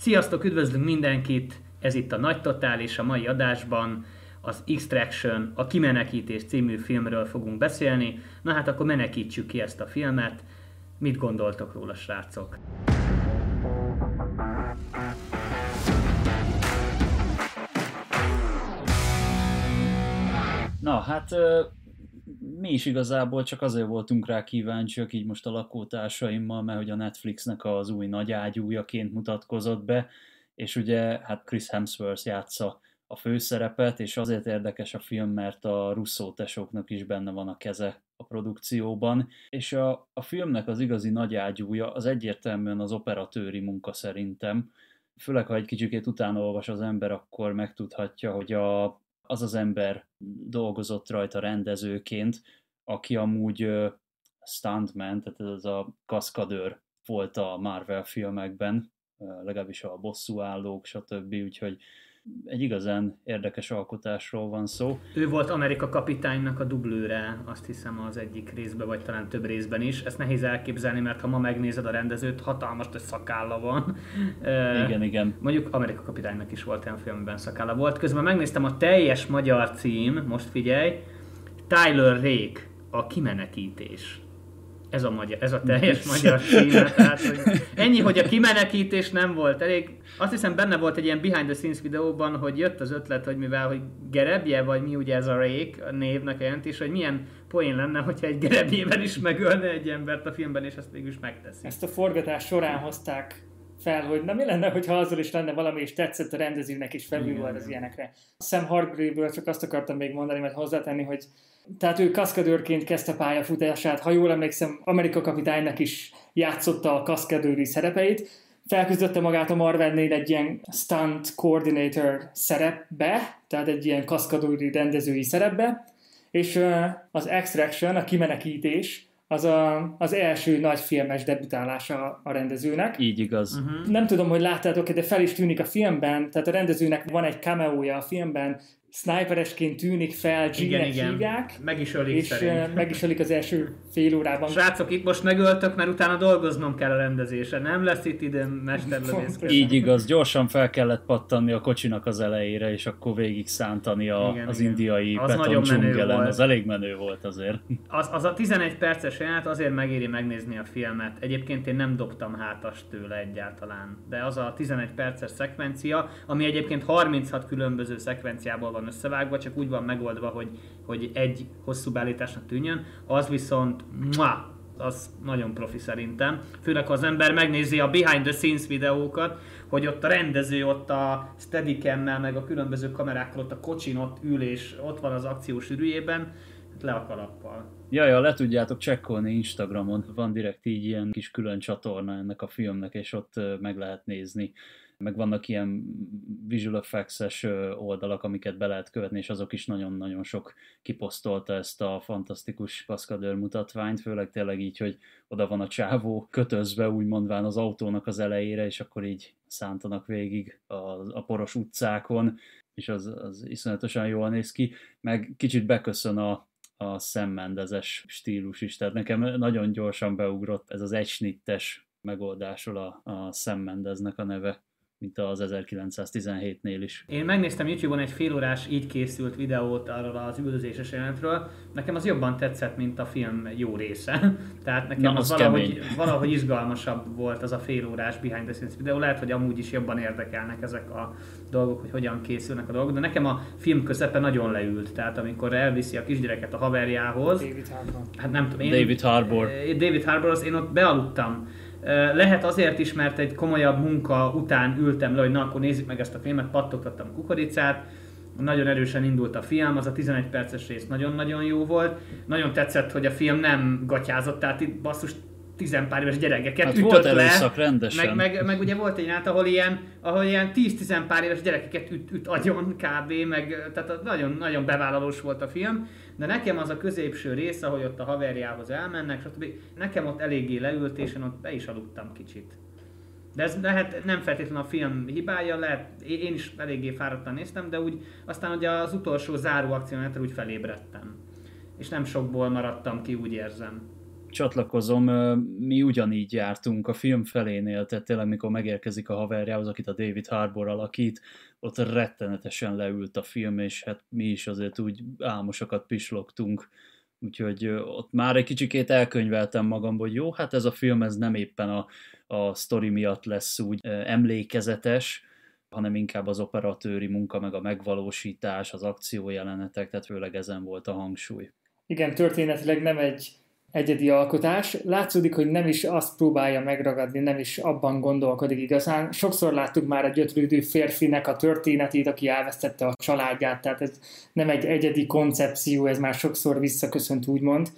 Sziasztok, üdvözlünk mindenkit! Ez itt a Nagy Totál és a mai adásban az Extraction, a Kimenekítés című filmről fogunk beszélni. Na hát akkor menekítsük ki ezt a filmet. Mit gondoltok róla, srácok? Na, hát mi is igazából csak azért voltunk rá kíváncsiak így most a lakótársaimmal, mert hogy a Netflixnek az új nagy ágyújaként mutatkozott be, és ugye hát Chris Hemsworth játsza a főszerepet, és azért érdekes a film, mert a Russo tesóknak is benne van a keze a produkcióban, és a, a filmnek az igazi nagy ágyúja az egyértelműen az operatőri munka szerintem, főleg ha egy kicsikét utána az ember, akkor megtudhatja, hogy a, az az ember dolgozott rajta rendezőként, aki amúgy stuntman, tehát ez a kaszkadőr volt a Marvel filmekben, legalábbis a bosszúállók, stb. Úgyhogy egy igazán érdekes alkotásról van szó. Ő volt Amerika kapitánynak a dublőre, azt hiszem az egyik részben, vagy talán több részben is. Ezt nehéz elképzelni, mert ha ma megnézed a rendezőt, hatalmas hogy szakálla van. Igen, igen. Mondjuk Amerika kapitánynak is volt olyan filmben szakálla volt. Közben megnéztem a teljes magyar cím, most figyelj, Tyler Rake, a kimenekítés ez a, magyar, ez a teljes magyar címe, tehát hogy ennyi, hogy a kimenekítés nem volt elég. Azt hiszem benne volt egy ilyen behind the scenes videóban, hogy jött az ötlet, hogy mivel, hogy gerebje, vagy mi ugye ez a Rake, a névnek a jelentés, hogy milyen poén lenne, hogyha egy gerebjével is megölne egy embert a filmben, és ezt végül is megteszi. Ezt a forgatás során hozták fel, hogy na mi lenne, hogyha azzal is lenne valami, és tetszett a rendezőnek, és felül az ilyenekre. Sam Hargrave-ből csak azt akartam még mondani, mert hozzátenni, hogy tehát ő kaszkadőrként kezdte pályafutását, ha jól emlékszem, Amerika kapitánynak is játszotta a kaszkadőri szerepeit, felküzdötte magát a Marvelnél egy ilyen stunt coordinator szerepbe, tehát egy ilyen kaszkadőri rendezői szerepbe, és az Extraction, a kimenekítés, az a, az első nagy filmes debütálása a rendezőnek. Így igaz. Uh-huh. Nem tudom, hogy láttátok de fel is tűnik a filmben, tehát a rendezőnek van egy cameója a filmben, sniperesként tűnik fel, igen, igen. hívják. Meg is ölik és szerint. meg is ölik az első fél órában. Srácok, itt most megöltök, mert utána dolgoznom kell a rendezésen. Nem lesz itt időm mesterlövész. Így igaz, gyorsan fel kellett pattanni a kocsinak az elejére, és akkor végig szántani a, igen, az igen. indiai az beton dzsungelen. Az elég menő volt azért. Az, az a 11 perces jelenet azért megéri megnézni a filmet. Egyébként én nem dobtam hátast tőle egyáltalán. De az a 11 perces szekvencia, ami egyébként 36 különböző szekvenciából van van összevágva, csak úgy van megoldva, hogy, hogy egy hosszú beállításnak tűnjön, az viszont mua, az nagyon profi szerintem. Főleg, ha az ember megnézi a behind the scenes videókat, hogy ott a rendező ott a steadicam meg a különböző kamerákkal ott a kocsin ott ül és ott van az akció sűrűjében, hát le a kalappal. Ja, ja, le tudjátok csekkolni Instagramon, van direkt így ilyen kis külön csatorna ennek a filmnek, és ott meg lehet nézni meg vannak ilyen visual effects-es oldalak, amiket be lehet követni, és azok is nagyon-nagyon sok kiposztolta ezt a fantasztikus kaszkadőr mutatványt, főleg tényleg így, hogy oda van a csávó kötözve, úgy mondván az autónak az elejére, és akkor így szántanak végig a, a poros utcákon, és az, az iszonyatosan jól néz ki, meg kicsit beköszön a, a szemmendezes stílus is, tehát nekem nagyon gyorsan beugrott ez az egysnittes megoldásról a, a szemmendeznek a neve mint az 1917-nél is. Én megnéztem YouTube-on egy félórás így készült videót arról az üldözéses jelentről. Nekem az jobban tetszett, mint a film jó része. Tehát nekem Na, az, az valahogy, valahogy izgalmasabb volt az a félórás behind the scenes videó. Lehet, hogy amúgy is jobban érdekelnek ezek a dolgok, hogy hogyan készülnek a dolgok. De nekem a film közepe nagyon leült. Tehát amikor elviszi a kisgyereket a haverjához. David Harbour. Hát nem tudom. Én, David Harbour. David Harbour, az én ott bealudtam lehet azért is, mert egy komolyabb munka után ültem le, hogy na akkor nézzük meg ezt a filmet, pattogtattam kukoricát, nagyon erősen indult a film, az a 11 perces rész nagyon-nagyon jó volt. Nagyon tetszett, hogy a film nem gatyázott, tehát itt basszus tizenpár éves gyerekeket hát ütött volt le. rendesen. Meg, meg, meg, ugye volt egy át, ahol ilyen, ahol ilyen 10-10 pár éves gyerekeket üt, üt agyon kb. Meg, tehát nagyon, nagyon bevállalós volt a film. De nekem az a középső rész, ahogy ott a haverjához elmennek, stb. Nekem ott eléggé leült, és én ott be is aludtam kicsit. De ez lehet nem feltétlenül a film hibája, lehet, én is eléggé fáradtan néztem, de úgy aztán ugye az utolsó záró akciónál úgy felébredtem. És nem sokból maradtam ki, úgy érzem. Csatlakozom, mi ugyanígy jártunk a film felénél, tehát tényleg mikor megérkezik a haverjához, akit a David Harbour alakít, ott rettenetesen leült a film, és hát mi is azért úgy álmosokat pislogtunk, úgyhogy ott már egy kicsikét elkönyveltem magam, hogy jó, hát ez a film ez nem éppen a, a sztori miatt lesz úgy emlékezetes, hanem inkább az operatőri munka, meg a megvalósítás, az akciójelenetek, tehát főleg ezen volt a hangsúly. Igen, történetileg nem egy egyedi alkotás. Látszódik, hogy nem is azt próbálja megragadni, nem is abban gondolkodik igazán. Sokszor láttuk már egy ötlődő férfinek a történetét, aki elvesztette a családját, tehát ez nem egy egyedi koncepció, ez már sokszor visszaköszönt úgymond.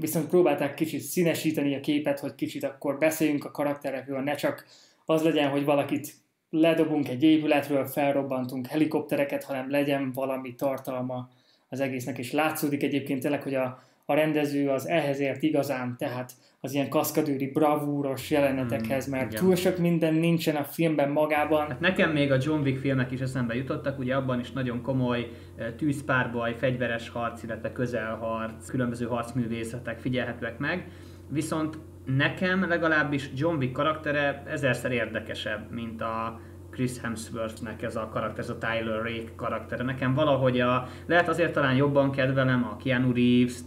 Viszont próbálták kicsit színesíteni a képet, hogy kicsit akkor beszéljünk a karakterekről, ne csak az legyen, hogy valakit ledobunk egy épületről, felrobbantunk helikoptereket, hanem legyen valami tartalma az egésznek, és látszódik egyébként tényleg, hogy a, a rendező az ehhez ért igazán, tehát az ilyen kaszkadőri, bravúros jelenetekhez, hmm, mert igen. túl sok minden nincsen a filmben magában. Hát nekem még a John Wick filmek is eszembe jutottak, ugye abban is nagyon komoly eh, tűzpárbaj, fegyveres harc, illetve közelharc, különböző harcművészetek figyelhetőek meg, viszont nekem legalábbis John Wick karaktere ezerszer érdekesebb, mint a Chris Hemsworthnek ez a karakter, ez a Tyler Rake karaktere. Nekem valahogy a, lehet azért talán jobban kedvelem a Keanu Reeves-t,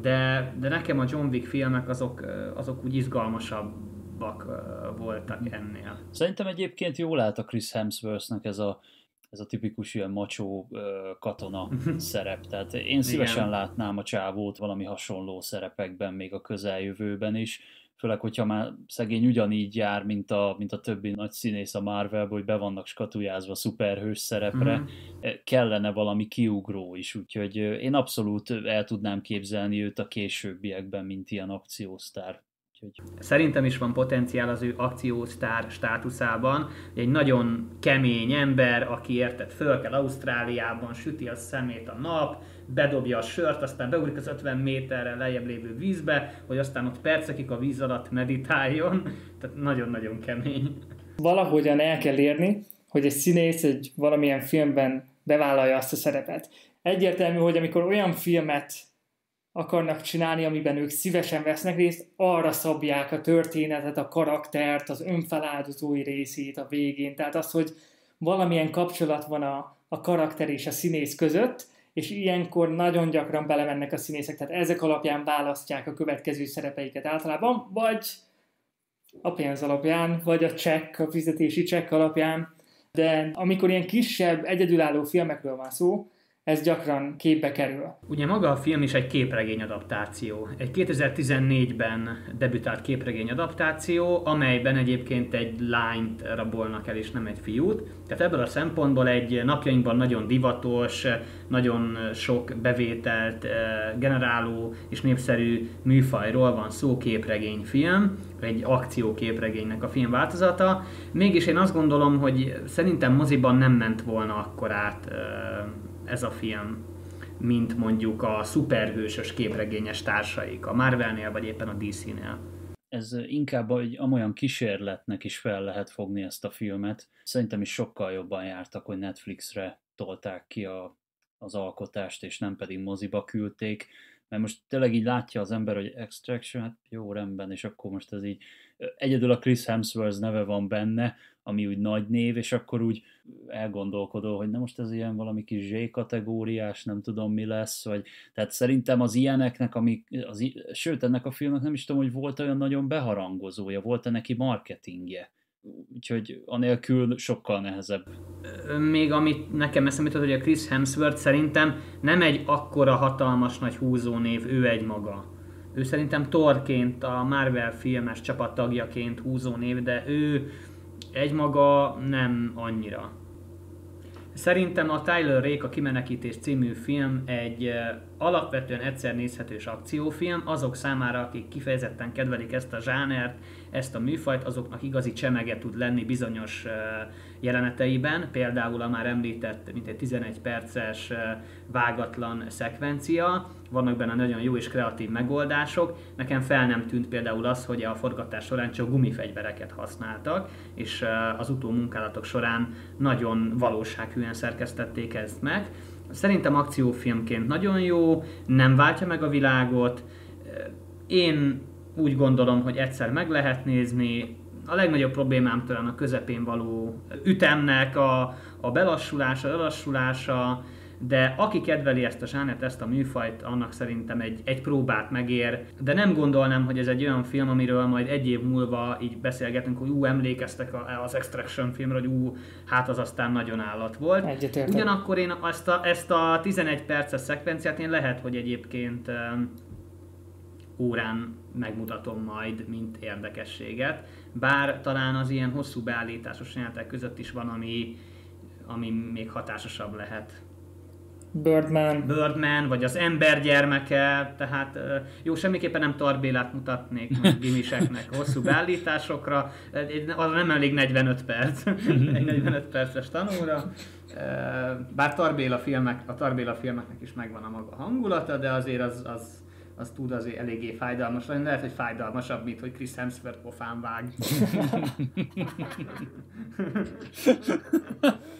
de, de nekem a John Wick filmek azok, azok úgy izgalmasabbak voltak ennél. Szerintem egyébként jól állt a Chris Hemsworthnek ez a ez a tipikus ilyen macsó katona szerep. Tehát én szívesen Igen. látnám a csávót valami hasonló szerepekben még a közeljövőben is főleg, hogyha már szegény ugyanígy jár, mint a, mint a többi nagy színész a marvel hogy be vannak skatujázva szuperhős szerepre, mm-hmm. kellene valami kiugró is, úgyhogy én abszolút el tudnám képzelni őt a későbbiekben, mint ilyen akciósztár. Úgyhogy... Szerintem is van potenciál az ő akciósztár státuszában. Egy nagyon kemény ember, aki érted, föl kell Ausztráliában, süti a szemét a nap, bedobja a sört, aztán beugrik az 50 méterre lejjebb lévő vízbe, hogy aztán ott percekig a víz alatt meditáljon. Tehát nagyon-nagyon kemény. Valahogyan el kell érni, hogy egy színész egy valamilyen filmben bevállalja azt a szerepet. Egyértelmű, hogy amikor olyan filmet akarnak csinálni, amiben ők szívesen vesznek részt, arra szabják a történetet, a karaktert, az önfeláldozói részét a végén. Tehát az, hogy valamilyen kapcsolat van a, a karakter és a színész között, és ilyenkor nagyon gyakran belemennek a színészek, tehát ezek alapján választják a következő szerepeiket általában, vagy a pénz alapján, vagy a csekk, a fizetési csekk alapján, de amikor ilyen kisebb, egyedülálló filmekről van szó, ez gyakran képbe kerül. Ugye maga a film is egy képregény adaptáció. Egy 2014-ben debütált képregény adaptáció, amelyben egyébként egy lányt rabolnak el, és nem egy fiút. Tehát ebből a szempontból egy napjainkban nagyon divatos, nagyon sok bevételt eh, generáló és népszerű műfajról van szó képregényfilm, egy akcióképregénynek a film változata. Mégis én azt gondolom, hogy szerintem moziban nem ment volna akkor át eh, ez a film, mint mondjuk a szuperhősös képregényes társaik, a Marvelnél vagy éppen a DC-nél. Ez inkább egy amolyan kísérletnek is fel lehet fogni ezt a filmet. Szerintem is sokkal jobban jártak, hogy Netflixre tolták ki a, az alkotást, és nem pedig moziba küldték mert most tényleg így látja az ember, hogy Extraction, hát jó rendben, és akkor most ez így, egyedül a Chris Hemsworth neve van benne, ami úgy nagy név, és akkor úgy elgondolkodó, hogy na most ez ilyen valami kis Z kategóriás, nem tudom mi lesz, vagy tehát szerintem az ilyeneknek, ami, az, sőt ennek a filmnek nem is tudom, hogy volt olyan nagyon beharangozója, volt-e neki marketingje úgyhogy anélkül sokkal nehezebb. Még amit nekem eszembe jutott, hogy a Chris Hemsworth szerintem nem egy akkora hatalmas nagy húzónév, ő egy maga. Ő szerintem Thorként, a Marvel filmes csapattagjaként húzónév, de ő egy maga nem annyira. Szerintem a Tyler Rake a Kimenekítés című film egy alapvetően egyszer nézhetős akciófilm, azok számára, akik kifejezetten kedvelik ezt a zsánert, ezt a műfajt, azoknak igazi csemege tud lenni bizonyos jeleneteiben, például a már említett, mint egy 11 perces vágatlan szekvencia, vannak benne nagyon jó és kreatív megoldások. Nekem fel nem tűnt például az, hogy a forgatás során csak gumifegyvereket használtak, és az utómunkálatok során nagyon valósághűen szerkesztették ezt meg. Szerintem akciófilmként nagyon jó, nem váltja meg a világot, Én úgy gondolom, hogy egyszer meg lehet nézni, a legnagyobb problémám talán a közepén való ütemnek a, a belassulása, lelassulása, de aki kedveli ezt a zsánert, ezt a műfajt, annak szerintem egy, egy próbát megér, de nem gondolnám, hogy ez egy olyan film, amiről majd egy év múlva így beszélgetünk, hogy ú, emlékeztek az Extraction filmre, hogy ú, hát az aztán nagyon állat volt. Egyetértek. Ugyanakkor én ezt a, ezt a 11 perces szekvenciát én lehet, hogy egyébként órán megmutatom majd, mint érdekességet. Bár talán az ilyen hosszú beállításos jelentek között is van, ami, ami még hatásosabb lehet. Birdman. Birdman, vagy az ember gyermeke, tehát jó, semmiképpen nem Tarbélát mutatnék meg gimiseknek hosszú beállításokra, az nem elég 45 perc, egy 45 perces tanóra. Bár Tarbéla filmek, a Tarbéla filmeknek is megvan a maga hangulata, de azért az, az, az tud azért eléggé fájdalmas lenni. Lehet, hogy fájdalmasabb, mint hogy Chris Hemsworth pofán vág.